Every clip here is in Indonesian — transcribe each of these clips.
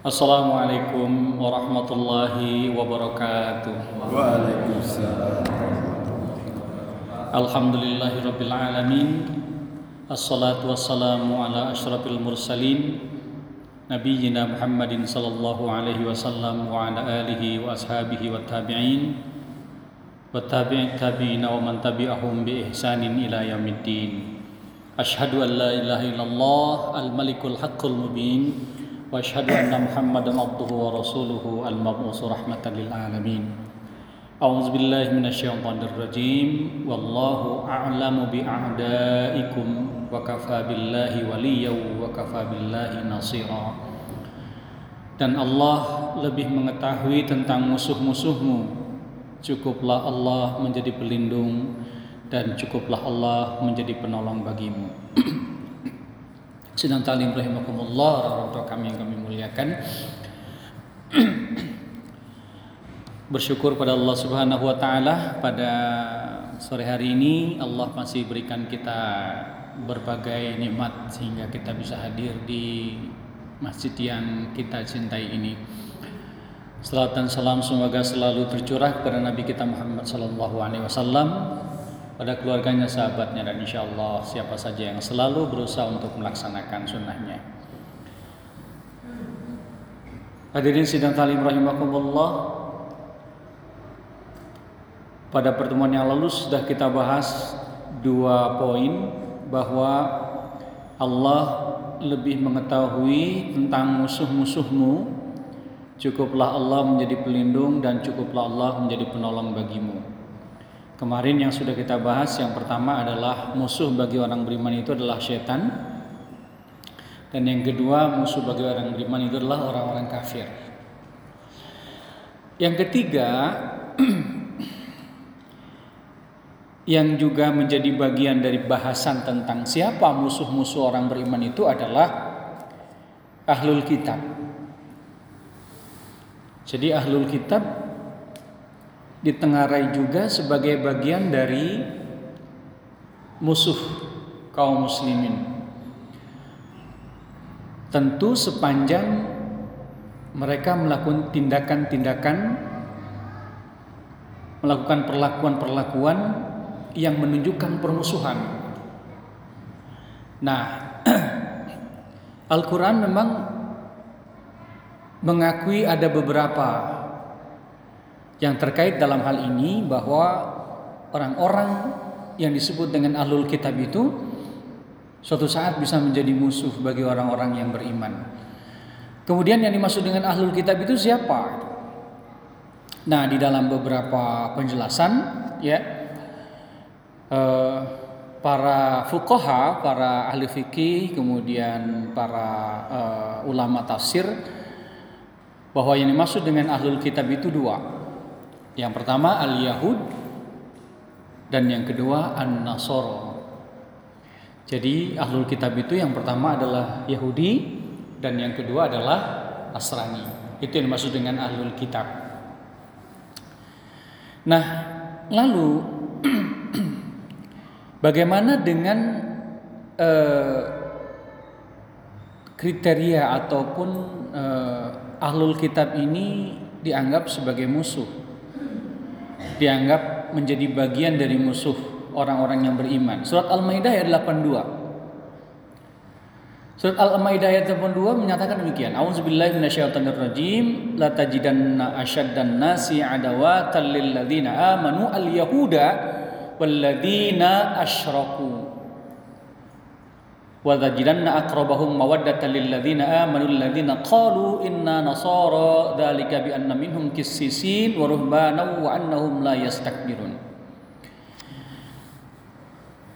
Assalamualaikum warahmatullahi wabarakatuh. Waalaikumsalam. Alhamdulillahirabbil alamin. Assalatu wassalamu ala asyrafil mursalin nabiyyina Muhammadin sallallahu alaihi wasallam wa ala alihi wa ashabihi wa tabi'in wa tabi'in tabi'ina wa man tabi'ahum bi ihsanin ila yaumiddin. Ashhadu an la ilaha illallah al-malikul haqqul mubin wa ashhadu anna Muhammadan abduhu wa rasuluhu al-mab'us rahmatan lil alamin. أعوذ بالله من الشيطان الرجيم والله أعلم بأعدائكم وكفى بالله وليا وكفى بالله نصيرا dan Allah lebih mengetahui tentang musuh-musuhmu cukuplah Allah menjadi pelindung dan cukuplah Allah menjadi penolong bagimu sedang talim rahimakumullah orang kami yang kami muliakan. Bersyukur pada Allah Subhanahu wa taala. Pada sore hari ini Allah masih berikan kita berbagai nikmat sehingga kita bisa hadir di masjid yang kita cintai ini. Salam dan salam semoga selalu tercurah kepada Nabi kita Muhammad sallallahu alaihi wasallam pada keluarganya, sahabatnya dan insya Allah siapa saja yang selalu berusaha untuk melaksanakan sunnahnya. Hadirin sidang talim rahimakumullah pada pertemuan yang lalu sudah kita bahas dua poin bahwa Allah lebih mengetahui tentang musuh-musuhmu. Cukuplah Allah menjadi pelindung dan cukuplah Allah menjadi penolong bagimu. Kemarin yang sudah kita bahas yang pertama adalah musuh bagi orang beriman itu adalah setan. Dan yang kedua musuh bagi orang beriman itu adalah orang-orang kafir. Yang ketiga yang juga menjadi bagian dari bahasan tentang siapa musuh-musuh orang beriman itu adalah ahlul kitab. Jadi ahlul kitab ditengarai juga sebagai bagian dari musuh kaum muslimin. Tentu sepanjang mereka melakukan tindakan-tindakan melakukan perlakuan-perlakuan yang menunjukkan permusuhan. Nah, Al-Quran memang mengakui ada beberapa yang terkait dalam hal ini bahwa orang-orang yang disebut dengan ahlul kitab itu suatu saat bisa menjadi musuh bagi orang-orang yang beriman. Kemudian yang dimaksud dengan ahlul kitab itu siapa? Nah, di dalam beberapa penjelasan ya Eh, para fukoha, para ahli fikih, kemudian para uh, ulama tafsir bahwa yang dimaksud dengan ahlul kitab itu dua. Yang pertama al-Yahud dan yang kedua an-Nasoro. Jadi ahlul kitab itu yang pertama adalah Yahudi dan yang kedua adalah Nasrani. Itu yang dimaksud dengan ahlul kitab. Nah, lalu Bagaimana dengan eh, kriteria ataupun eh, ahlul kitab ini dianggap sebagai musuh, dianggap menjadi bagian dari musuh orang-orang yang beriman. Surat Al-Maidah ayat 82. Surat Al-Maidah ayat 82 menyatakan demikian. A'udzubillahi minasyaitonirrajim. La tajidanna asyaddan nasi adawatan lil ladzina amanu al-yahuda walladzina asyraku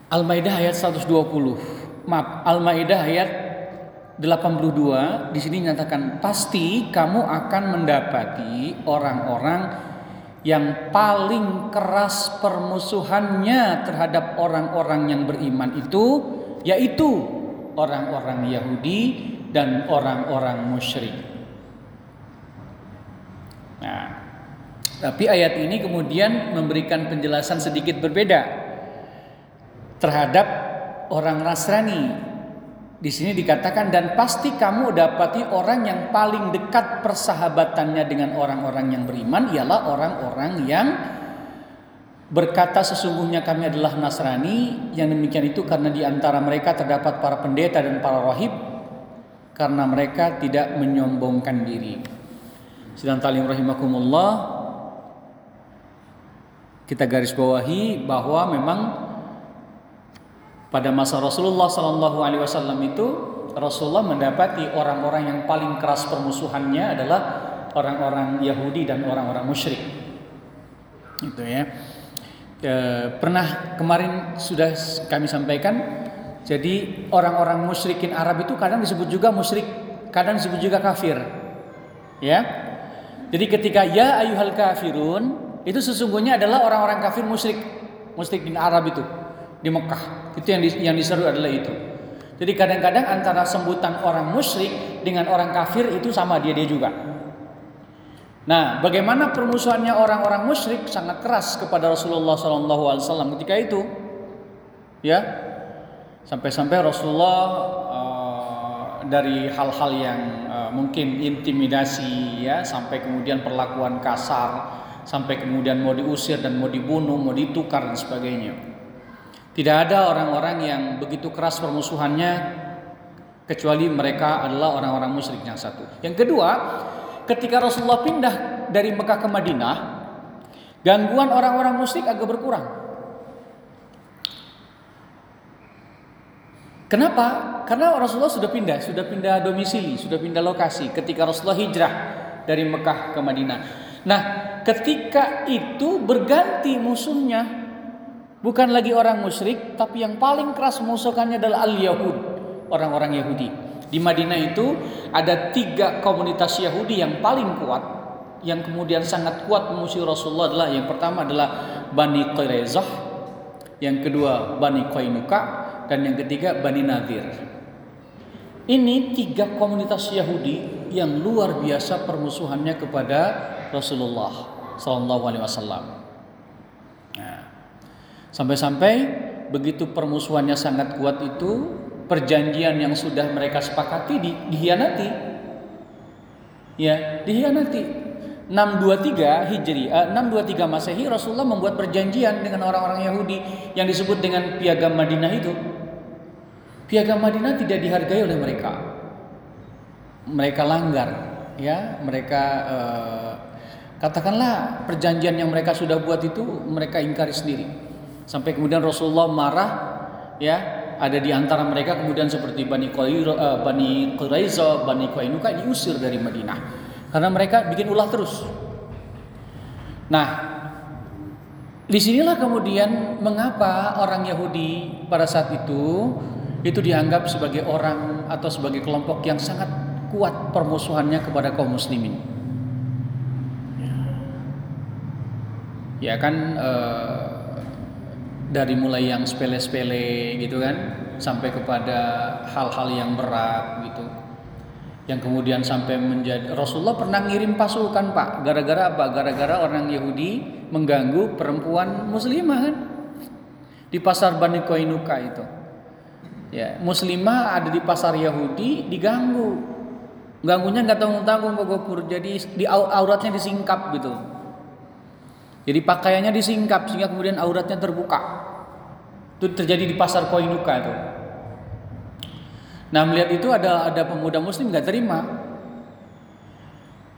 Al-Maidah ayat 120 maaf Al-Maidah ayat 82 di sini nyatakan pasti kamu akan mendapati orang-orang yang paling keras permusuhannya terhadap orang-orang yang beriman itu yaitu orang-orang Yahudi dan orang-orang musyrik. Nah, tapi ayat ini kemudian memberikan penjelasan sedikit berbeda terhadap orang Nasrani di sini dikatakan dan pasti kamu dapati orang yang paling dekat persahabatannya dengan orang-orang yang beriman ialah orang-orang yang berkata sesungguhnya kami adalah Nasrani yang demikian itu karena di antara mereka terdapat para pendeta dan para rahib karena mereka tidak menyombongkan diri. Sedang talim rahimakumullah kita garis bawahi bahwa memang pada masa Rasulullah Sallallahu Alaihi Wasallam itu Rasulullah mendapati orang-orang yang paling keras permusuhannya adalah orang-orang Yahudi dan orang-orang musyrik. Itu ya. E, pernah kemarin sudah kami sampaikan. Jadi orang-orang musyrikin Arab itu kadang disebut juga musyrik, kadang disebut juga kafir. Ya. Jadi ketika ya ayuhal kafirun itu sesungguhnya adalah orang-orang kafir musyrik, musyrikin Arab itu di Mekah. Itu yang yang diseru adalah itu. Jadi kadang-kadang antara sebutan orang musyrik dengan orang kafir itu sama dia dia juga. Nah, bagaimana permusuhannya orang-orang musyrik sangat keras kepada Rasulullah SAW ketika itu, ya, sampai-sampai Rasulullah uh, dari hal-hal yang uh, mungkin intimidasi, ya, sampai kemudian perlakuan kasar, sampai kemudian mau diusir dan mau dibunuh, mau ditukar dan sebagainya. Tidak ada orang-orang yang begitu keras permusuhannya kecuali mereka adalah orang-orang musyrik yang satu. Yang kedua, ketika Rasulullah pindah dari Mekah ke Madinah, gangguan orang-orang musyrik agak berkurang. Kenapa? Karena Rasulullah sudah pindah, sudah pindah domisili, sudah pindah lokasi ketika Rasulullah hijrah dari Mekah ke Madinah. Nah, ketika itu berganti musuhnya Bukan lagi orang musyrik, tapi yang paling keras memusuhkannya adalah al-Yahud, orang-orang Yahudi. Di Madinah itu ada tiga komunitas Yahudi yang paling kuat, yang kemudian sangat kuat memusuhi Rasulullah adalah yang pertama adalah Bani Quraizah, yang kedua Bani Qainuqa, dan yang ketiga Bani Nadir. Ini tiga komunitas Yahudi yang luar biasa permusuhannya kepada Rasulullah Sallallahu. Nah, Sampai-sampai begitu permusuhannya sangat kuat itu perjanjian yang sudah mereka sepakati di, dihianati. Ya, dihianati. 623 Hijri, uh, 623 Masehi Rasulullah membuat perjanjian dengan orang-orang Yahudi yang disebut dengan Piagam Madinah itu. Piagam Madinah tidak dihargai oleh mereka. Mereka langgar, ya, mereka uh, katakanlah perjanjian yang mereka sudah buat itu mereka ingkari sendiri. Sampai kemudian Rasulullah marah ya, ada di antara mereka kemudian seperti Bani Quraizah, uh, Bani Quraiza, Bani Qainuqa diusir dari Madinah karena mereka bikin ulah terus. Nah, di sinilah kemudian mengapa orang Yahudi pada saat itu itu dianggap sebagai orang atau sebagai kelompok yang sangat kuat permusuhannya kepada kaum muslimin. Ya kan uh, dari mulai yang sepele-sepele gitu kan sampai kepada hal-hal yang berat gitu. Yang kemudian sampai menjadi Rasulullah pernah ngirim pasukan pak. Gara-gara apa? Gara-gara orang Yahudi mengganggu perempuan muslimah kan? Di pasar Bani Koinuka itu. Ya muslimah ada di pasar Yahudi diganggu. Ganggunya nggak tanggung tanggung kok jadi di auratnya disingkap gitu jadi pakaiannya disingkap sehingga kemudian auratnya terbuka. Itu terjadi di pasar Koinuka itu. Nah melihat itu ada ada pemuda Muslim nggak terima,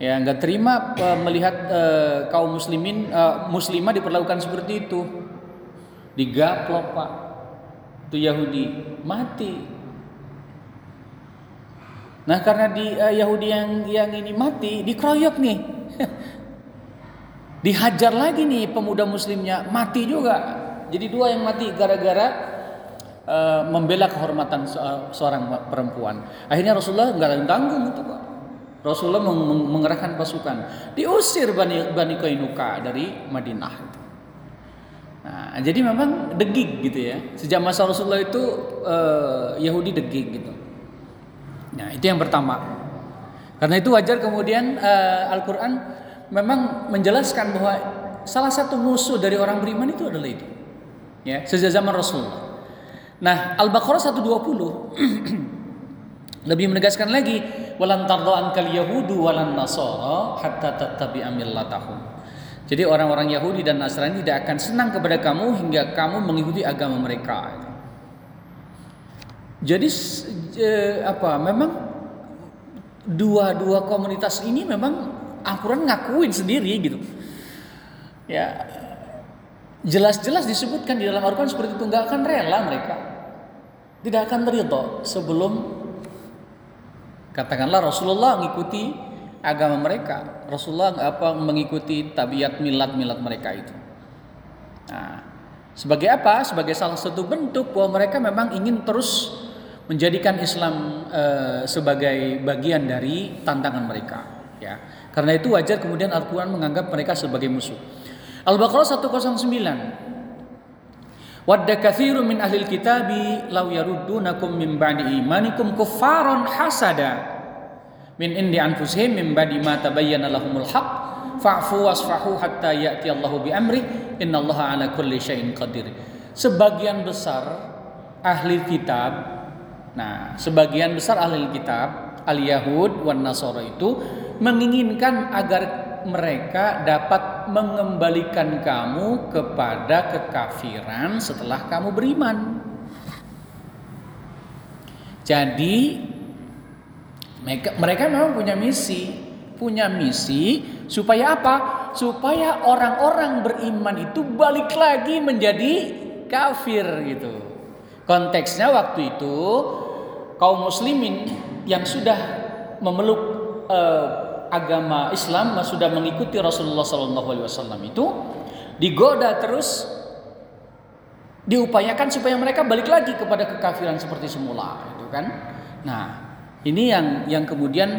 ya nggak terima uh, melihat uh, kaum muslimin uh, muslimah diperlakukan seperti itu, digaplok pak, itu Yahudi mati. Nah karena di uh, Yahudi yang yang ini mati dikeroyok nih, Dihajar lagi nih pemuda muslimnya, mati juga. Jadi dua yang mati gara-gara uh, membela kehormatan seorang perempuan. Akhirnya Rasulullah nggak tanggung itu kok. Rasulullah meng mengerahkan pasukan, diusir Bani, Bani Kainuka dari Madinah. Nah, jadi memang degig gitu ya. Sejak masa Rasulullah itu uh, Yahudi degig gitu. Nah, itu yang pertama. Karena itu wajar kemudian uh, Al-Qur'an memang menjelaskan bahwa salah satu musuh dari orang beriman itu adalah itu. Ya, sejak zaman Rasulullah. Nah, Al-Baqarah 120 Lebih menegaskan lagi, walan kal yahudu walan nasara hatta tattabi'a millatahum. Jadi orang-orang Yahudi dan Nasrani tidak akan senang kepada kamu hingga kamu mengikuti agama mereka. Jadi eh, apa? Memang dua-dua komunitas ini memang Al-Quran ngakuin sendiri gitu. Ya jelas-jelas disebutkan di dalam Al-Quran seperti itu nggak akan rela mereka tidak akan ridho sebelum Katakanlah Rasulullah mengikuti agama mereka. Rasulullah apa mengikuti tabiat milat-milat mereka itu. Nah, sebagai apa? Sebagai salah satu bentuk bahwa mereka memang ingin terus menjadikan Islam e, sebagai bagian dari tantangan mereka. Ya, karena itu wajar kemudian Al-Quran menganggap mereka sebagai musuh. Al-Baqarah 109. Wadda kathiru min ahlil kitabi law yaruddunakum min ba'di imanikum kuffaran hasada min indi anfusihim min ba'di ma tabayyana lahumul haqq fa'fu wasfahu hatta ya'ti Allahu bi amri innallaha ala kulli syai'in qadir. Sebagian besar ahli kitab nah, sebagian besar ahli kitab al-Yahud wan Nasara itu menginginkan agar mereka dapat mengembalikan kamu kepada kekafiran setelah kamu beriman. Jadi mereka, mereka memang punya misi, punya misi supaya apa? Supaya orang-orang beriman itu balik lagi menjadi kafir gitu. Konteksnya waktu itu kaum muslimin yang sudah memeluk uh, agama Islam, sudah mengikuti Rasulullah SAW itu digoda terus diupayakan supaya mereka balik lagi kepada kekafiran seperti semula, gitu kan? Nah, ini yang yang kemudian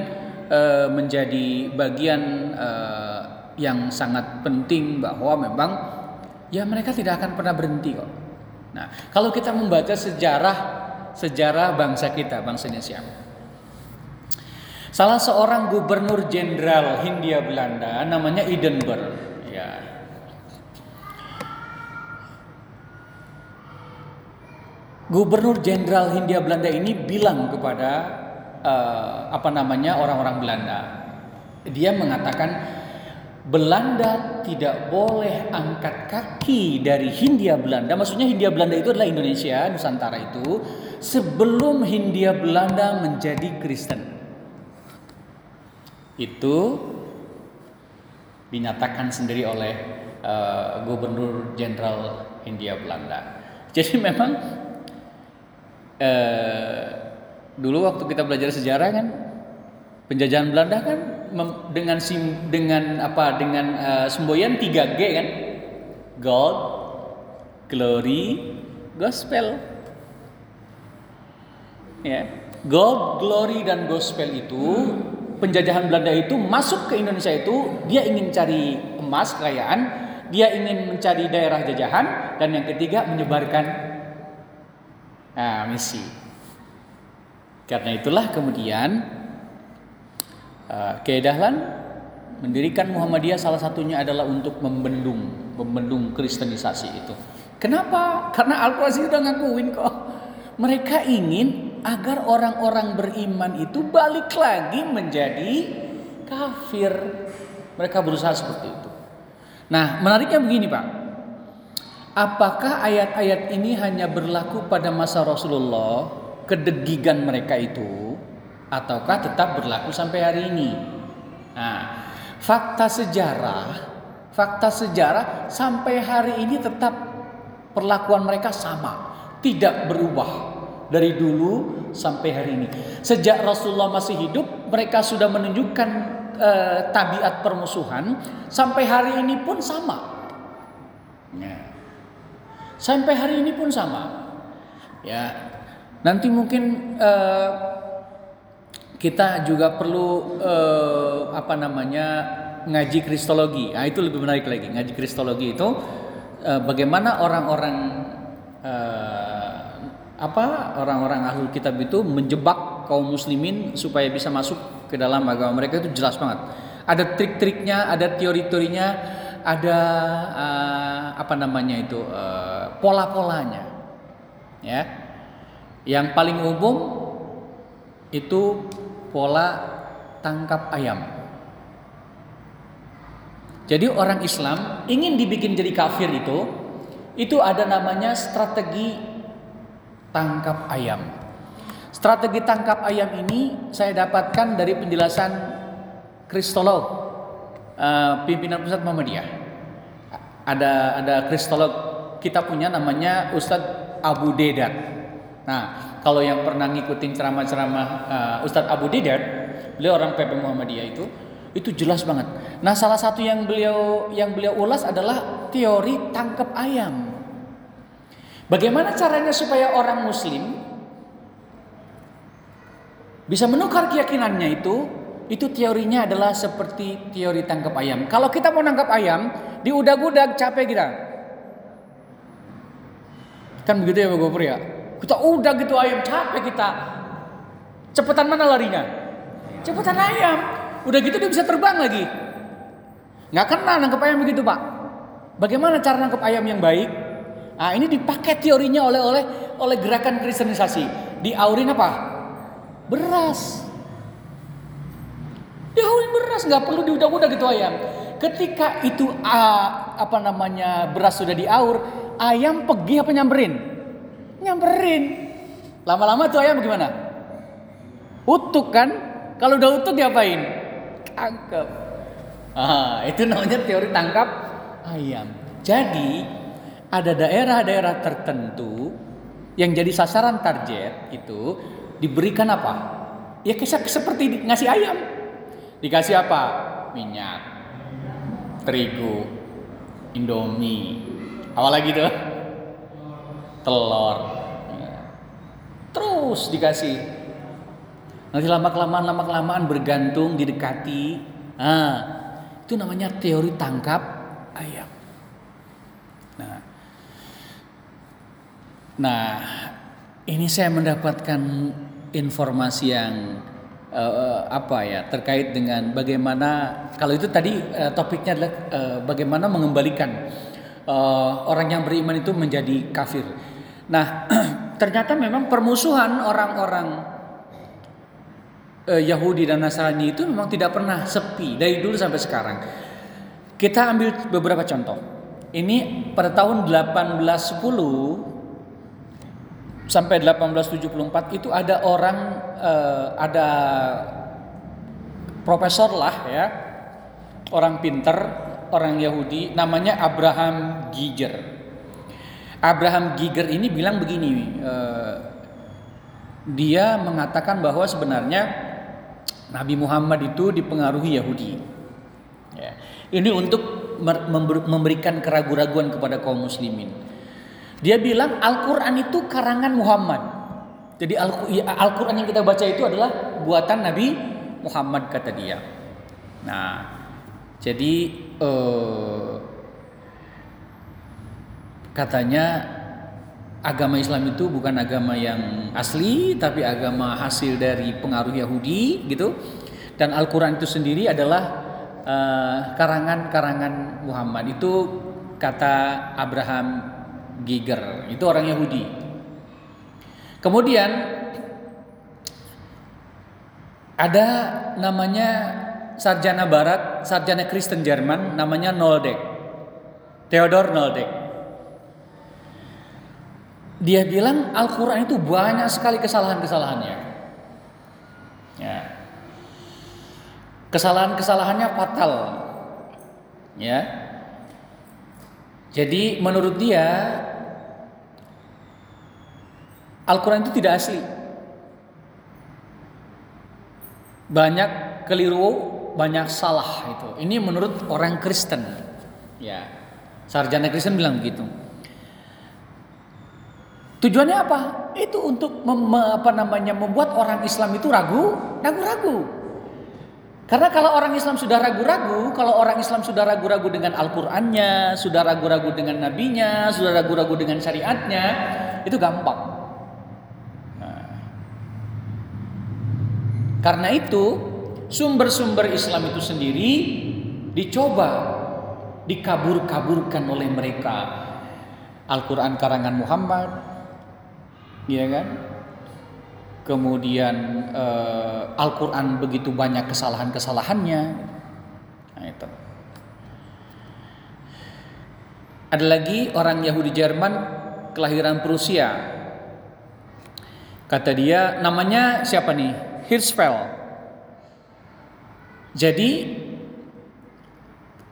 e, menjadi bagian e, yang sangat penting bahwa memang ya mereka tidak akan pernah berhenti kok. Nah, kalau kita membaca sejarah sejarah bangsa kita, bangsa Indonesia. Salah seorang gubernur jenderal Hindia Belanda namanya Edinburgh, ya. Gubernur jenderal Hindia Belanda ini bilang kepada uh, apa namanya orang-orang Belanda. Dia mengatakan Belanda tidak boleh angkat kaki dari Hindia Belanda. Maksudnya Hindia Belanda itu adalah Indonesia, Nusantara itu sebelum Hindia Belanda menjadi Kristen. Itu dinyatakan sendiri oleh uh, Gubernur Jenderal Hindia Belanda. Jadi memang uh, dulu waktu kita belajar sejarah kan penjajahan Belanda kan dengan sim, dengan apa dengan uh, semboyan 3G kan God glory gospel ya God glory dan gospel itu penjajahan Belanda itu masuk ke Indonesia itu dia ingin cari emas kekayaan dia ingin mencari daerah jajahan dan yang ketiga menyebarkan nah, misi karena itulah kemudian uh, mendirikan Muhammadiyah salah satunya adalah untuk membendung membendung kristenisasi itu. Kenapa? Karena Al-Quran sudah ngakuin kok. Mereka ingin agar orang-orang beriman itu balik lagi menjadi kafir. Mereka berusaha seperti itu. Nah, menariknya begini, Pak. Apakah ayat-ayat ini hanya berlaku pada masa Rasulullah kedegigan mereka itu ataukah tetap berlaku sampai hari ini. Nah, fakta sejarah, fakta sejarah sampai hari ini tetap perlakuan mereka sama, tidak berubah dari dulu sampai hari ini. Sejak Rasulullah masih hidup, mereka sudah menunjukkan eh, tabiat permusuhan sampai hari ini pun sama. Ya. Sampai hari ini pun sama. Ya, Nanti mungkin uh, kita juga perlu uh, apa namanya ngaji kristologi. Nah, itu lebih menarik lagi. Ngaji kristologi itu uh, bagaimana orang-orang apa orang-orang ahli kitab itu menjebak kaum muslimin supaya bisa masuk ke dalam agama mereka itu jelas banget. Ada trik-triknya, ada teori-teorinya, ada uh, apa namanya itu uh, pola-polanya. Ya. Yang paling umum itu pola tangkap ayam. Jadi orang Islam ingin dibikin jadi kafir itu, itu ada namanya strategi tangkap ayam. Strategi tangkap ayam ini saya dapatkan dari penjelasan kristolog uh, pimpinan pusat Muhammadiyah. Ada ada kristolog kita punya namanya Ustadz Abu Dedat. Nah, kalau yang pernah ngikutin ceramah-ceramah uh, Ustadz Abu Dedat, beliau orang PP Muhammadiyah itu, itu jelas banget. Nah, salah satu yang beliau yang beliau ulas adalah teori tangkap ayam. Bagaimana caranya supaya orang muslim bisa menukar keyakinannya itu? Itu teorinya adalah seperti teori tangkap ayam. Kalau kita mau nangkap ayam, diudag-udag capek kita. Kan begitu ya Bapak Gopur ya? Kita udah gitu ayam capek kita. Cepetan mana larinya? Cepetan ayam. Udah gitu dia bisa terbang lagi. Nggak kena nangkep ayam begitu pak. Bagaimana cara nangkep ayam yang baik? Nah ini dipakai teorinya oleh oleh oleh gerakan kristenisasi. Diaurin apa? Beras. Diaurin beras nggak perlu diudah-udah gitu ayam. Ketika itu uh, apa namanya beras sudah diaur, ayam pergi apa nyamperin? Nyamperin. Lama-lama tuh ayam bagaimana? Utuk kan? Kalau udah utuk diapain? Tangkap. Ah, itu namanya teori tangkap ayam. Jadi ada daerah-daerah tertentu yang jadi sasaran target itu diberikan apa? Ya kisah seperti ngasih ayam. Dikasih apa? Minyak, terigu, indomie, apa lagi tuh? Telur. Terus dikasih. Nanti lama kelamaan lama kelamaan bergantung didekati. Nah, itu namanya teori tangkap ayam. Nah ini saya mendapatkan informasi yang uh, apa ya terkait dengan bagaimana kalau itu tadi uh, topiknya adalah uh, bagaimana mengembalikan uh, orang yang beriman itu menjadi kafir. Nah ternyata memang permusuhan orang-orang uh, Yahudi dan Nasrani itu memang tidak pernah sepi dari dulu sampai sekarang. Kita ambil beberapa contoh. Ini pada tahun 1810 sampai 1874 itu ada orang uh, ada profesor lah ya. Orang pinter orang Yahudi namanya Abraham Giger. Abraham Giger ini bilang begini uh, dia mengatakan bahwa sebenarnya Nabi Muhammad itu dipengaruhi Yahudi. Ya. ini untuk memberikan keraguan-raguan kepada kaum muslimin dia bilang Al-Quran itu karangan Muhammad. Jadi iya, Al-Quran yang kita baca itu adalah buatan Nabi Muhammad kata dia. Nah, jadi eh, katanya agama Islam itu bukan agama yang asli, tapi agama hasil dari pengaruh Yahudi gitu. Dan Al-Quran itu sendiri adalah eh, karangan-karangan uh, Muhammad. Itu kata Abraham Giger, itu orang Yahudi. Kemudian ada namanya sarjana barat, sarjana Kristen Jerman namanya Noldek. Theodor Noldek. Dia bilang Al-Qur'an itu banyak sekali kesalahan-kesalahannya. Ya. Kesalahan-kesalahannya fatal. Ya. Jadi menurut dia Al-Quran itu tidak asli. Banyak keliru, banyak salah itu. Ini menurut orang Kristen. Ya, sarjana Kristen bilang begitu. Tujuannya apa? Itu untuk mem, apa namanya membuat orang Islam itu ragu, ragu-ragu. Karena kalau orang Islam sudah ragu-ragu, kalau orang Islam sudah ragu-ragu dengan Al-Qur'annya, sudah ragu-ragu dengan nabinya, sudah ragu-ragu dengan syariatnya, itu gampang. Karena itu sumber-sumber Islam itu sendiri dicoba dikabur-kaburkan oleh mereka. Al-Qur'an karangan Muhammad, ya kan? Kemudian eh, Al-Quran begitu banyak kesalahan-kesalahannya. Nah, itu. Ada lagi orang Yahudi Jerman kelahiran Prusia. Kata dia namanya siapa nih? Hirschfeld. Jadi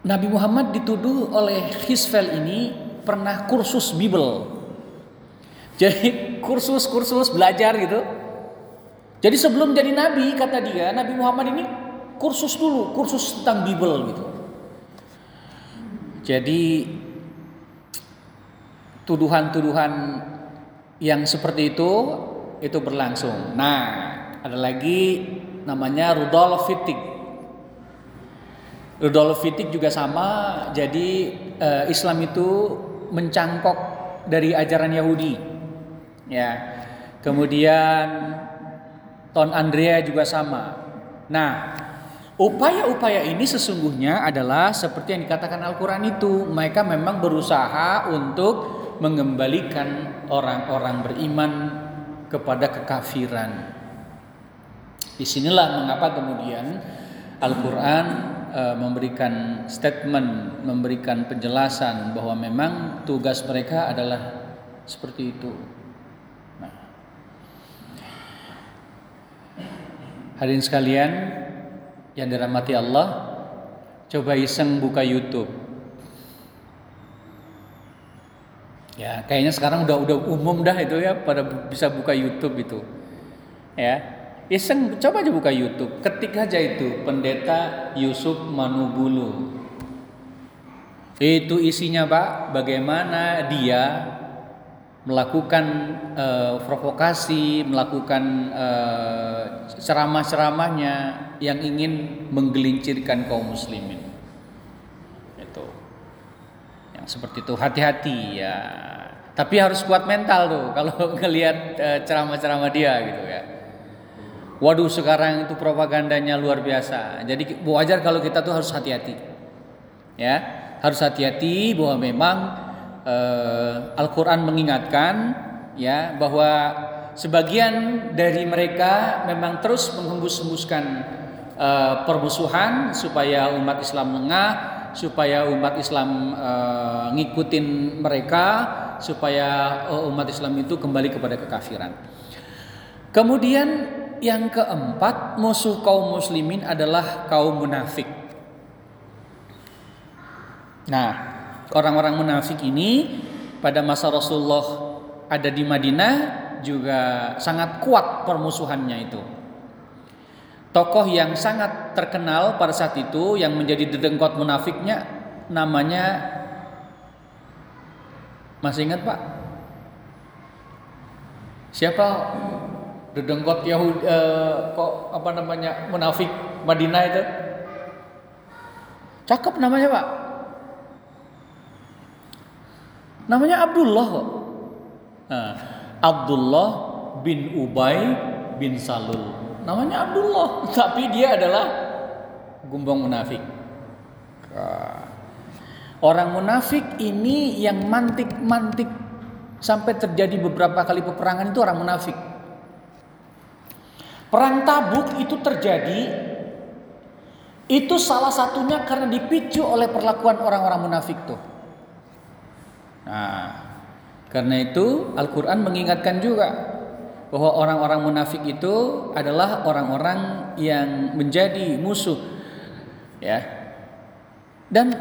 Nabi Muhammad dituduh oleh Hirschfeld ini pernah kursus Bible. Jadi kursus-kursus belajar gitu. Jadi sebelum jadi nabi kata dia, Nabi Muhammad ini kursus dulu, kursus tentang Bible gitu. Jadi tuduhan-tuduhan yang seperti itu itu berlangsung. Nah, ada lagi namanya Rudolf Fittig. Rudolf Fittig juga sama. Jadi eh, Islam itu mencangkok dari ajaran Yahudi. Ya. Kemudian Ton Andrea juga sama. Nah, upaya-upaya ini sesungguhnya adalah seperti yang dikatakan Al-Qur'an itu, mereka memang berusaha untuk mengembalikan orang-orang beriman kepada kekafiran. Di sinilah mengapa kemudian Al-Quran e, memberikan statement, memberikan penjelasan bahwa memang tugas mereka adalah seperti itu. Hadirin sekalian yang dirahmati Allah, coba iseng buka YouTube. Ya, kayaknya sekarang udah udah umum dah itu ya pada bisa buka YouTube itu. Ya. Iseng coba aja buka YouTube. Ketik aja itu Pendeta Yusuf Manubulu. Itu isinya, Pak, bagaimana dia melakukan uh, provokasi, melakukan uh, ceramah-ceramahnya yang ingin menggelincirkan kaum muslimin. Itu. Yang seperti itu hati-hati ya. Tapi harus kuat mental tuh kalau ngelihat uh, ceramah-ceramah dia gitu ya. Waduh sekarang itu propagandanya luar biasa. Jadi wajar kalau kita tuh harus hati-hati. Ya, harus hati-hati bahwa memang uh, Al-Qur'an mengingatkan ya bahwa sebagian dari mereka memang terus menghembus-hembuskan uh, permusuhan supaya umat Islam lengah, supaya umat Islam uh, ngikutin mereka, supaya uh, umat Islam itu kembali kepada kekafiran. Kemudian yang keempat, musuh kaum muslimin adalah kaum munafik. Nah, orang-orang munafik ini pada masa Rasulullah ada di Madinah juga sangat kuat permusuhannya itu. Tokoh yang sangat terkenal pada saat itu yang menjadi dedengkot munafiknya namanya masih ingat Pak? Siapa dedengkot Yahudi eh, kok apa namanya munafik Madinah itu cakep namanya pak namanya Abdullah kok. Nah, Abdullah bin Ubay bin Salul. Namanya Abdullah tapi dia adalah gumbong munafik. Orang munafik ini yang mantik-mantik sampai terjadi beberapa kali peperangan itu orang munafik. Perang Tabuk itu terjadi itu salah satunya karena dipicu oleh perlakuan orang-orang munafik tuh. Nah, karena itu Al-Qur'an mengingatkan juga bahwa orang-orang munafik itu adalah orang-orang yang menjadi musuh ya. Dan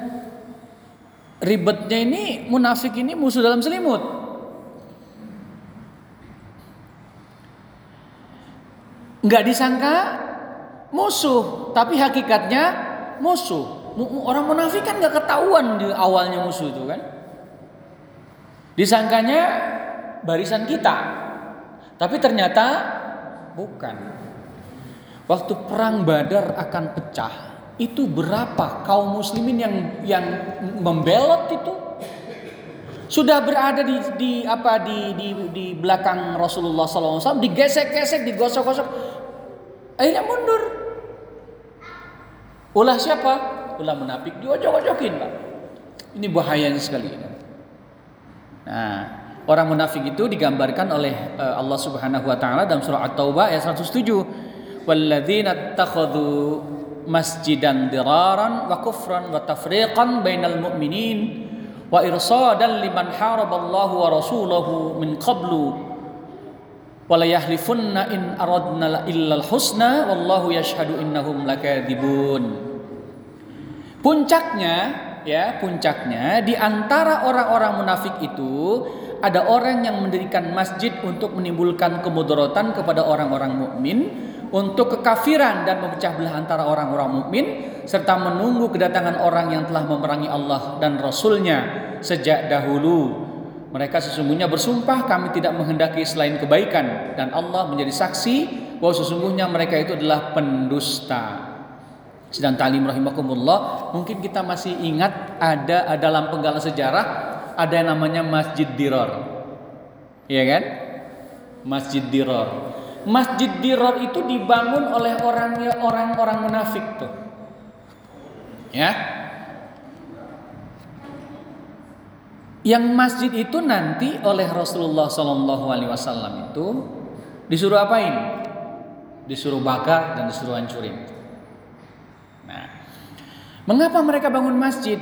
ribetnya ini munafik ini musuh dalam selimut. nggak disangka musuh, tapi hakikatnya musuh. Orang munafik kan nggak ketahuan di awalnya musuh itu kan. Disangkanya barisan kita, tapi ternyata bukan. Waktu perang Badar akan pecah, itu berapa kaum muslimin yang yang membelot itu? Sudah berada di, di apa di, di di belakang Rasulullah SAW digesek-gesek digosok-gosok. Akhirnya mundur. Ulah siapa? Ulah munafik. Diojok-ojokin pak. Ini bahayanya sekali nah Orang munafik itu digambarkan oleh uh, Allah Subhanahu wa taala dalam surah At-Taubah ayat 107. Walladzina takhadhu masjidan diraran wa kufran wa tafriqan bainal mu'minin wa irsadan liman haraballahu wa rasulahu min qablu wa la yahlifunna in aradna illal husna wallahu yashhadu innahum lakadzibun Puncaknya ya, puncaknya di antara orang-orang munafik itu ada orang yang mendirikan masjid untuk menimbulkan kemudaratan kepada orang-orang mukmin untuk kekafiran dan memecah belah antara orang-orang mukmin serta menunggu kedatangan orang yang telah memerangi Allah dan Rasulnya sejak dahulu. Mereka sesungguhnya bersumpah kami tidak menghendaki selain kebaikan dan Allah menjadi saksi bahwa sesungguhnya mereka itu adalah pendusta. Sedang talim rahimakumullah, mungkin kita masih ingat ada dalam penggalan sejarah ada yang namanya Masjid Diror. Iya kan? Masjid Diror. Masjid Diror itu dibangun oleh orangnya orang-orang munafik tuh. Ya. Yang masjid itu nanti oleh Rasulullah Shallallahu Alaihi Wasallam itu disuruh apain? Disuruh bakar dan disuruh hancurin. Nah, mengapa mereka bangun masjid?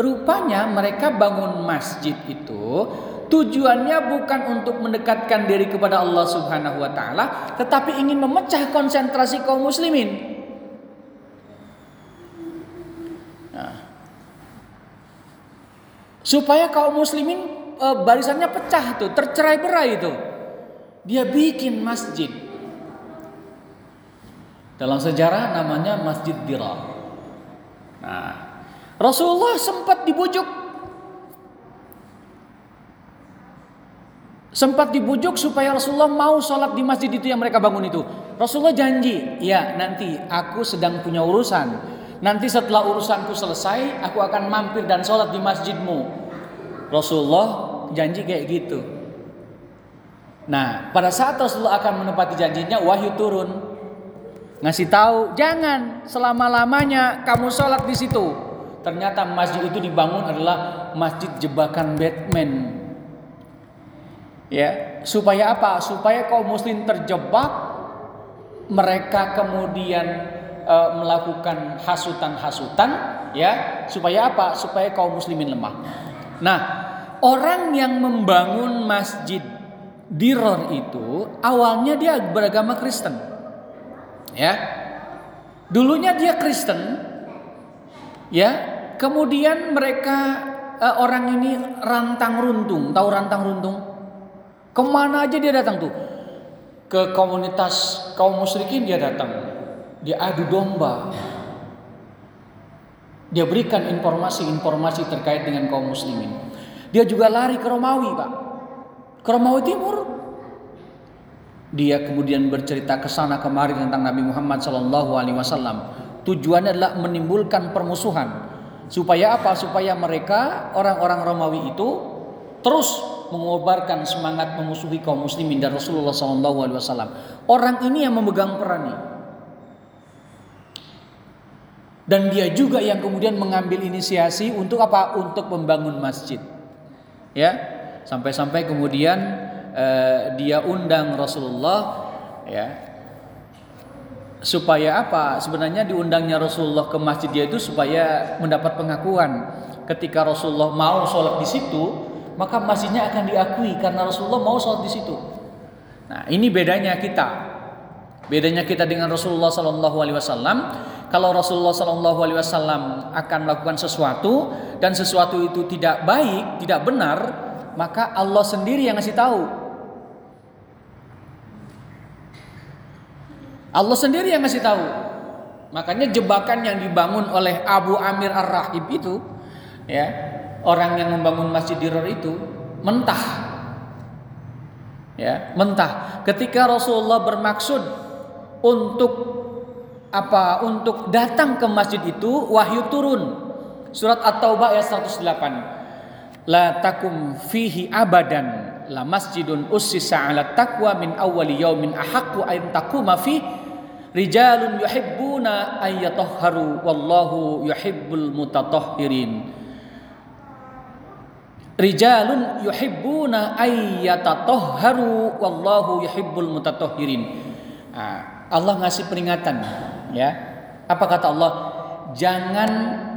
Rupanya mereka bangun masjid itu tujuannya bukan untuk mendekatkan diri kepada Allah Subhanahu wa taala, tetapi ingin memecah konsentrasi kaum muslimin. supaya kaum muslimin e, barisannya pecah tuh, tercerai-berai itu. Dia bikin masjid. Dalam sejarah namanya Masjid Dirar. Nah, Rasulullah sempat dibujuk sempat dibujuk supaya Rasulullah mau sholat di masjid itu yang mereka bangun itu. Rasulullah janji, ya nanti aku sedang punya urusan. Nanti setelah urusanku selesai, aku akan mampir dan sholat di masjidmu. Rasulullah janji kayak gitu. Nah, pada saat Rasulullah akan menepati janjinya, wahyu turun. Ngasih tahu, jangan selama-lamanya kamu sholat di situ. Ternyata masjid itu dibangun adalah masjid jebakan Batman. Ya, supaya apa? Supaya kaum muslim terjebak mereka kemudian e, melakukan hasutan-hasutan ya supaya apa supaya kaum muslimin lemah nah orang yang membangun masjid Diror itu awalnya dia beragama Kristen ya dulunya dia Kristen ya kemudian mereka e, orang ini rantang runtung tahu rantang runtung ke mana aja dia datang tuh ke komunitas kaum musyrikin dia datang dia adu domba. Dia berikan informasi-informasi terkait dengan kaum muslimin. Dia juga lari ke Romawi, Pak. Ke Romawi Timur. Dia kemudian bercerita ke sana kemari tentang Nabi Muhammad Sallallahu Alaihi Wasallam. Tujuannya adalah menimbulkan permusuhan. Supaya apa? Supaya mereka orang-orang Romawi itu terus mengobarkan semangat memusuhi kaum muslimin dan Rasulullah Sallallahu Alaihi Wasallam. Orang ini yang memegang peran ini. Dan dia juga yang kemudian mengambil inisiasi untuk apa? Untuk membangun masjid. Ya, sampai-sampai kemudian eh, dia undang Rasulullah, ya, supaya apa? Sebenarnya diundangnya Rasulullah ke masjid dia itu supaya mendapat pengakuan. Ketika Rasulullah mau sholat di situ, maka masjidnya akan diakui karena Rasulullah mau sholat di situ. Nah, ini bedanya kita. Bedanya kita dengan Rasulullah Sallallahu Alaihi Wasallam kalau Rasulullah Shallallahu Alaihi Wasallam akan melakukan sesuatu dan sesuatu itu tidak baik, tidak benar, maka Allah sendiri yang ngasih tahu. Allah sendiri yang ngasih tahu. Makanya jebakan yang dibangun oleh Abu Amir Ar-Rahib itu, ya orang yang membangun Masjid Diror itu mentah, ya mentah. Ketika Rasulullah bermaksud untuk apa untuk datang ke masjid itu wahyu turun. Surat At-Taubah ayat 108. La takum fihi abadan la masjidun ussisa ala taqwa min awwali yaumin ahaqqu an taquma fi rijalun yuhibbuna an yatahharu wallahu yuhibbul mutatahhirin. Rijalun yuhibbuna ayyatatohharu wallahu yuhibbul mutatahhirin. Nah, Allah ngasih peringatan ya. Apa kata Allah? Jangan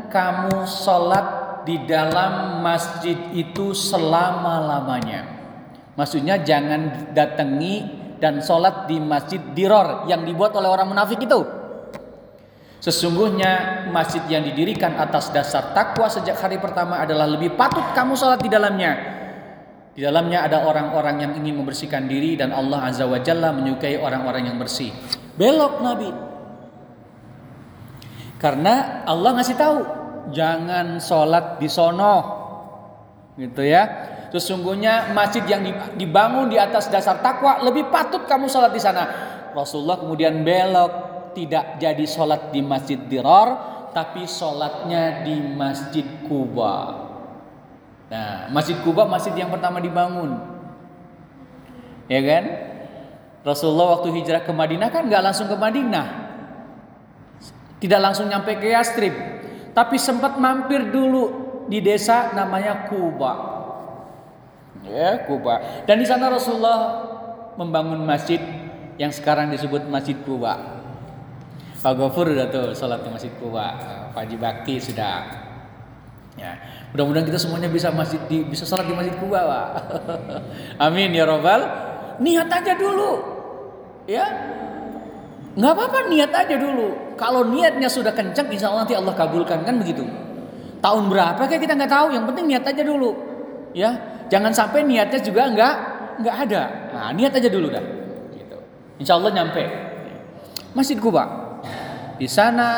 kamu sholat di dalam masjid itu selama-lamanya. Maksudnya jangan datangi dan sholat di masjid diror yang dibuat oleh orang munafik itu. Sesungguhnya masjid yang didirikan atas dasar takwa sejak hari pertama adalah lebih patut kamu sholat di dalamnya. Di dalamnya ada orang-orang yang ingin membersihkan diri dan Allah Azza wa Jalla menyukai orang-orang yang bersih. Belok Nabi. Karena Allah ngasih tahu, jangan sholat di sono. Gitu ya. Sesungguhnya masjid yang dibangun di atas dasar takwa lebih patut kamu sholat di sana. Rasulullah kemudian belok tidak jadi sholat di Masjid Dirar, tapi sholatnya di Masjid Kuba. Nah, Masjid Kuba masjid yang pertama dibangun, ya kan? Rasulullah waktu hijrah ke Madinah kan nggak langsung ke Madinah, tidak langsung nyampe ke Yastrib, tapi sempat mampir dulu di desa namanya Kuba. Ya, Kuba. Dan di sana Rasulullah membangun masjid yang sekarang disebut Masjid Kuba. Pak Gofur udah tuh sholat di Masjid Kuba, Pak Haji Bakti sudah. Ya, mudah-mudahan kita semuanya bisa masjid di, bisa sholat di Masjid Kuba, Pak. Amin ya robbal. Niat aja dulu, ya. Nggak apa-apa niat aja dulu. Kalau niatnya sudah kencang, insya Allah nanti Allah kabulkan kan begitu. Tahun berapa kayak kita nggak tahu. Yang penting niat aja dulu, ya. Jangan sampai niatnya juga nggak nggak ada. Nah, niat aja dulu dah. Gitu. Insya Allah nyampe. Masjid Kuba. Di sana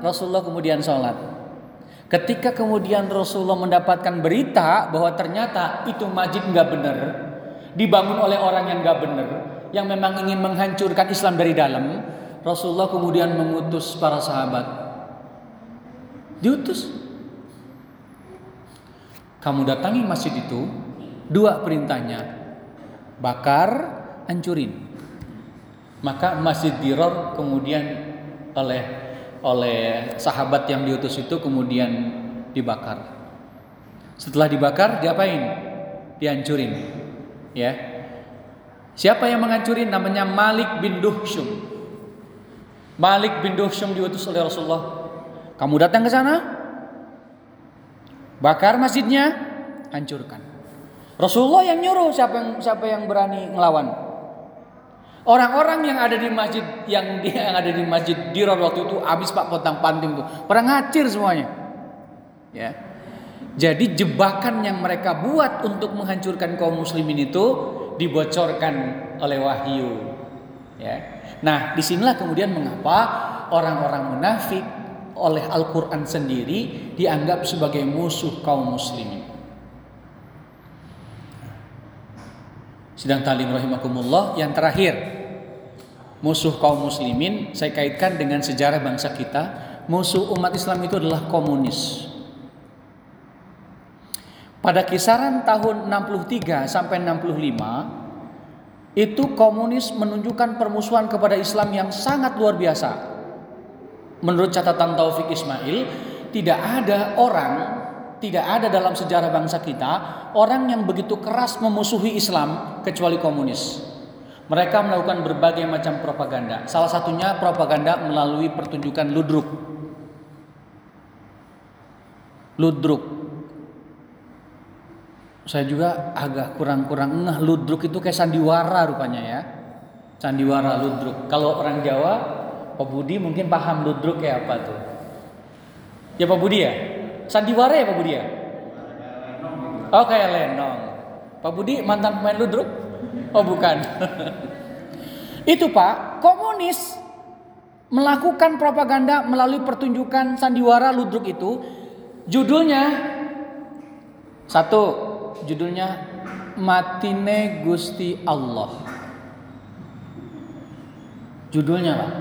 Rasulullah kemudian sholat. Ketika kemudian Rasulullah mendapatkan berita bahwa ternyata itu masjid nggak benar, dibangun oleh orang yang nggak benar, yang memang ingin menghancurkan Islam dari dalam, Rasulullah kemudian mengutus para sahabat. Diutus. Kamu datangi masjid itu, dua perintahnya. Bakar, hancurin. Maka Masjid Diror kemudian oleh oleh sahabat yang diutus itu kemudian dibakar. Setelah dibakar diapain? Dihancurin. Ya. Siapa yang menghancurin? Namanya Malik bin Duhsyum. Malik bin Duhsyum diutus oleh Rasulullah. Kamu datang ke sana? Bakar masjidnya, hancurkan. Rasulullah yang nyuruh siapa yang siapa yang berani ngelawan? Orang-orang yang ada di masjid yang dia yang ada di masjid Dirar waktu itu habis Pak potang panting tuh. Pada ngacir semuanya. Ya. Jadi jebakan yang mereka buat untuk menghancurkan kaum muslimin itu dibocorkan oleh wahyu. Ya. Nah, di sinilah kemudian mengapa orang-orang munafik oleh Al-Quran sendiri dianggap sebagai musuh kaum muslimin. Sidang talim rahimakumullah. Yang terakhir musuh kaum muslimin saya kaitkan dengan sejarah bangsa kita. Musuh umat Islam itu adalah komunis. Pada kisaran tahun 63 sampai 65 itu komunis menunjukkan permusuhan kepada Islam yang sangat luar biasa. Menurut catatan Taufik Ismail tidak ada orang tidak ada dalam sejarah bangsa kita orang yang begitu keras memusuhi Islam kecuali komunis mereka melakukan berbagai macam propaganda. Salah satunya propaganda melalui pertunjukan ludruk. Ludruk. Saya juga agak kurang-kurang ngeh ludruk itu kayak sandiwara rupanya ya. Sandiwara ludruk. Kalau orang Jawa, Pak Budi mungkin paham ludruk kayak apa tuh. Ya Pak Budi ya? Sandiwara ya Pak Budi ya? Oh kayak lenong. Pak Budi mantan pemain ludruk? Oh bukan. Itu Pak, komunis melakukan propaganda melalui pertunjukan sandiwara ludruk itu. Judulnya satu, judulnya Matine Gusti Allah. Judulnya Pak.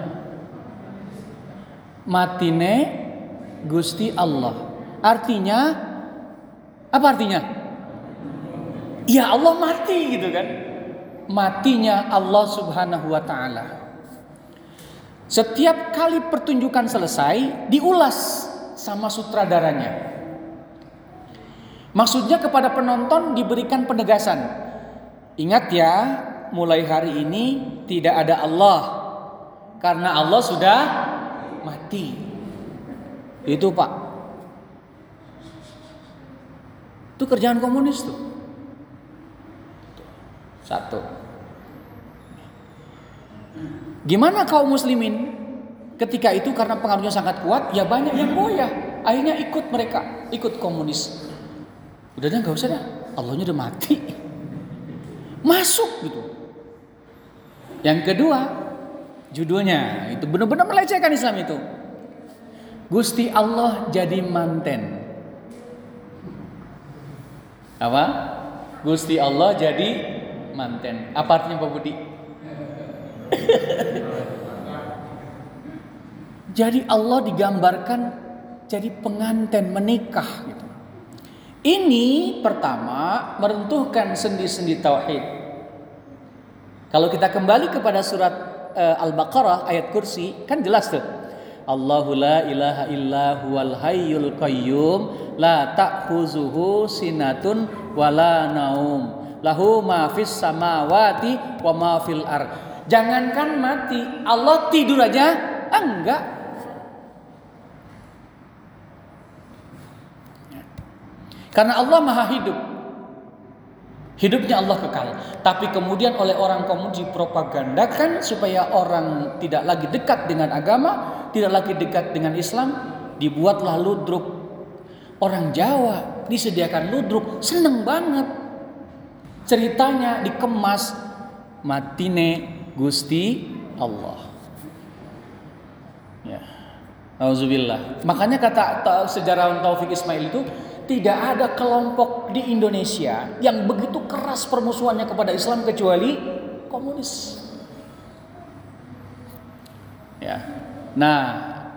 Matine Gusti Allah. Artinya apa artinya? Ya Allah mati gitu kan matinya Allah Subhanahu wa taala. Setiap kali pertunjukan selesai, diulas sama sutradaranya. Maksudnya kepada penonton diberikan penegasan. Ingat ya, mulai hari ini tidak ada Allah. Karena Allah sudah mati. Itu Pak. Itu kerjaan komunis tuh. Satu. Gimana kaum muslimin? Ketika itu karena pengaruhnya sangat kuat, ya banyak yang goyah. Akhirnya ikut mereka, ikut komunis. Udah deh nggak usah dah, Allahnya udah mati. Masuk gitu. Yang kedua, judulnya itu benar-benar melecehkan Islam itu. Gusti Allah jadi manten. Apa? Gusti Allah jadi manten. Apa artinya Pak Budi? jadi Allah digambarkan jadi pengantin menikah gitu. Ini pertama meruntuhkan sendi-sendi tauhid. Kalau kita kembali kepada surat uh, Al-Baqarah ayat kursi kan jelas tuh. Allahu la ilaha illa huwal hayyul qayyum la ta'khuzuhu sinatun wala naum lahu ma fis samawati wa ma fil ard. Jangankan mati, Allah tidur aja enggak. Karena Allah maha hidup. Hidupnya Allah kekal. Tapi kemudian oleh orang komunis dipropagandakan supaya orang tidak lagi dekat dengan agama, tidak lagi dekat dengan Islam, dibuatlah ludruk. Orang Jawa disediakan ludruk, seneng banget. Ceritanya dikemas matine Gusti Allah. Ya. Auzubillah. Makanya kata sejarawan Taufik Ismail itu tidak ada kelompok di Indonesia yang begitu keras permusuhannya kepada Islam kecuali komunis. Ya. Nah,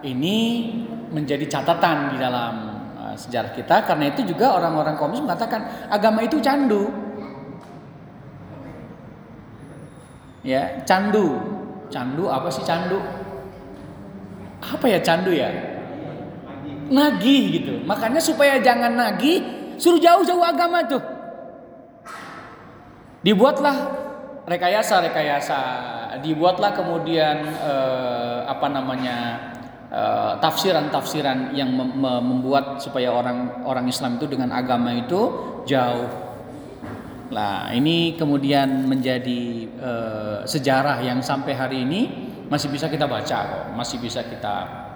ini menjadi catatan di dalam uh, sejarah kita karena itu juga orang-orang komunis mengatakan agama itu candu. Ya, candu. Candu apa sih candu? Apa ya candu ya? Nagih gitu. Makanya supaya jangan nagih, suruh jauh-jauh agama tuh. Dibuatlah rekayasa-rekayasa, dibuatlah kemudian eh, apa namanya eh, tafsiran-tafsiran yang mem membuat supaya orang orang Islam itu dengan agama itu jauh. Nah, ini kemudian menjadi eh, sejarah yang sampai hari ini masih bisa kita baca, masih bisa kita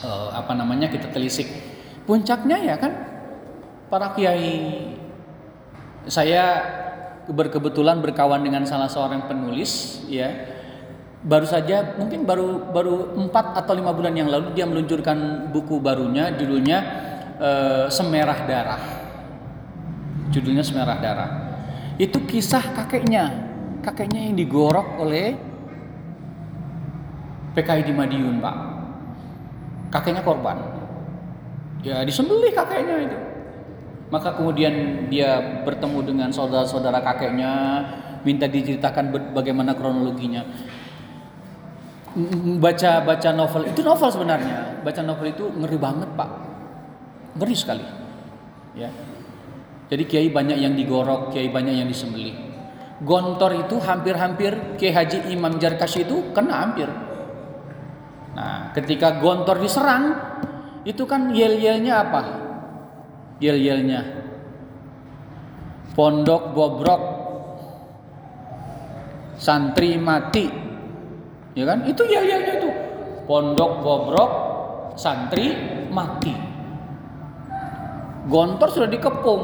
uh, apa namanya kita telisik. Puncaknya ya kan para kiai saya berkebetulan berkawan dengan salah seorang penulis ya. Baru saja mungkin baru baru empat atau lima bulan yang lalu dia meluncurkan buku barunya judulnya uh, Semerah Darah. Judulnya Semerah Darah. Itu kisah kakeknya. Kakeknya yang digorok oleh PKI di Madiun pak kakeknya korban. Ya disembelih kakeknya itu. Maka kemudian dia bertemu dengan saudara-saudara kakeknya, minta diceritakan bagaimana kronologinya. Baca baca novel itu novel sebenarnya. Baca novel itu ngeri banget pak, ngeri sekali. Ya. Jadi kiai banyak yang digorok, kiai banyak yang disembelih. Gontor itu hampir-hampir Kiai Haji Imam Jarkashi itu kena hampir Nah, ketika Gontor diserang, itu kan yel-yelnya apa? Yel-yelnya pondok bobrok, santri mati, ya kan? Itu yel-yelnya itu pondok bobrok, santri mati. Gontor sudah dikepung,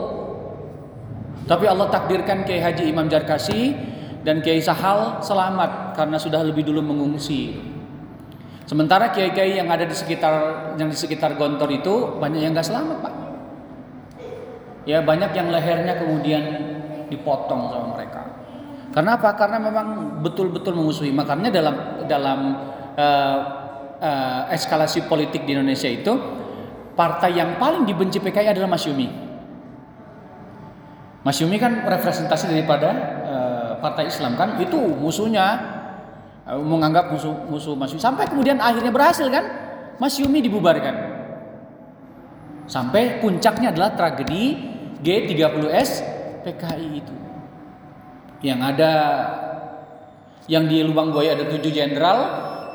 tapi Allah takdirkan Kiai Haji Imam Jarkasi dan Kiai Sahal selamat karena sudah lebih dulu mengungsi. Sementara kiai-kiai yang ada di sekitar yang di sekitar Gontor itu banyak yang nggak selamat pak. Ya banyak yang lehernya kemudian dipotong sama mereka. Karena apa? Karena memang betul-betul memusuhi. Makanya dalam dalam uh, uh, eskalasi politik di Indonesia itu partai yang paling dibenci PKI adalah Mas Yumi. Mas Yumi kan representasi daripada uh, partai Islam kan itu musuhnya menganggap musuh musuh Mas Yumi sampai kemudian akhirnya berhasil kan Mas Yumi dibubarkan sampai puncaknya adalah tragedi G30S PKI itu. Yang ada yang di Lubang Buaya ada tujuh jenderal,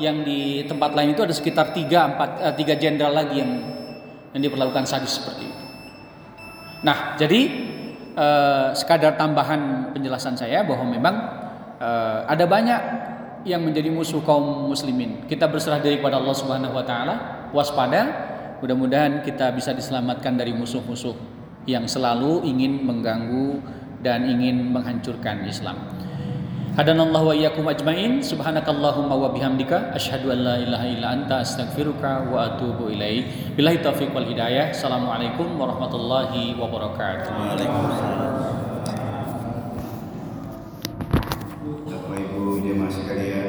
yang di tempat lain itu ada sekitar tiga empat eh, tiga jenderal lagi yang yang diperlakukan sadis seperti itu. Nah, jadi eh, sekadar tambahan penjelasan saya bahwa memang eh, ada banyak yang menjadi musuh kaum muslimin. Kita berserah diri kepada Allah Subhanahu wa taala, waspada. Mudah-mudahan kita bisa diselamatkan dari musuh-musuh yang selalu ingin mengganggu dan ingin menghancurkan Islam. Hadanallahu wa iyyakum ajmain. Subhanakallahumma wa bihamdika asyhadu an la ilaha illa anta astaghfiruka wa atubu ilaik. Billahi taufiq wal hidayah. Assalamualaikum warahmatullahi wabarakatuh. Bapak jemaah sekalian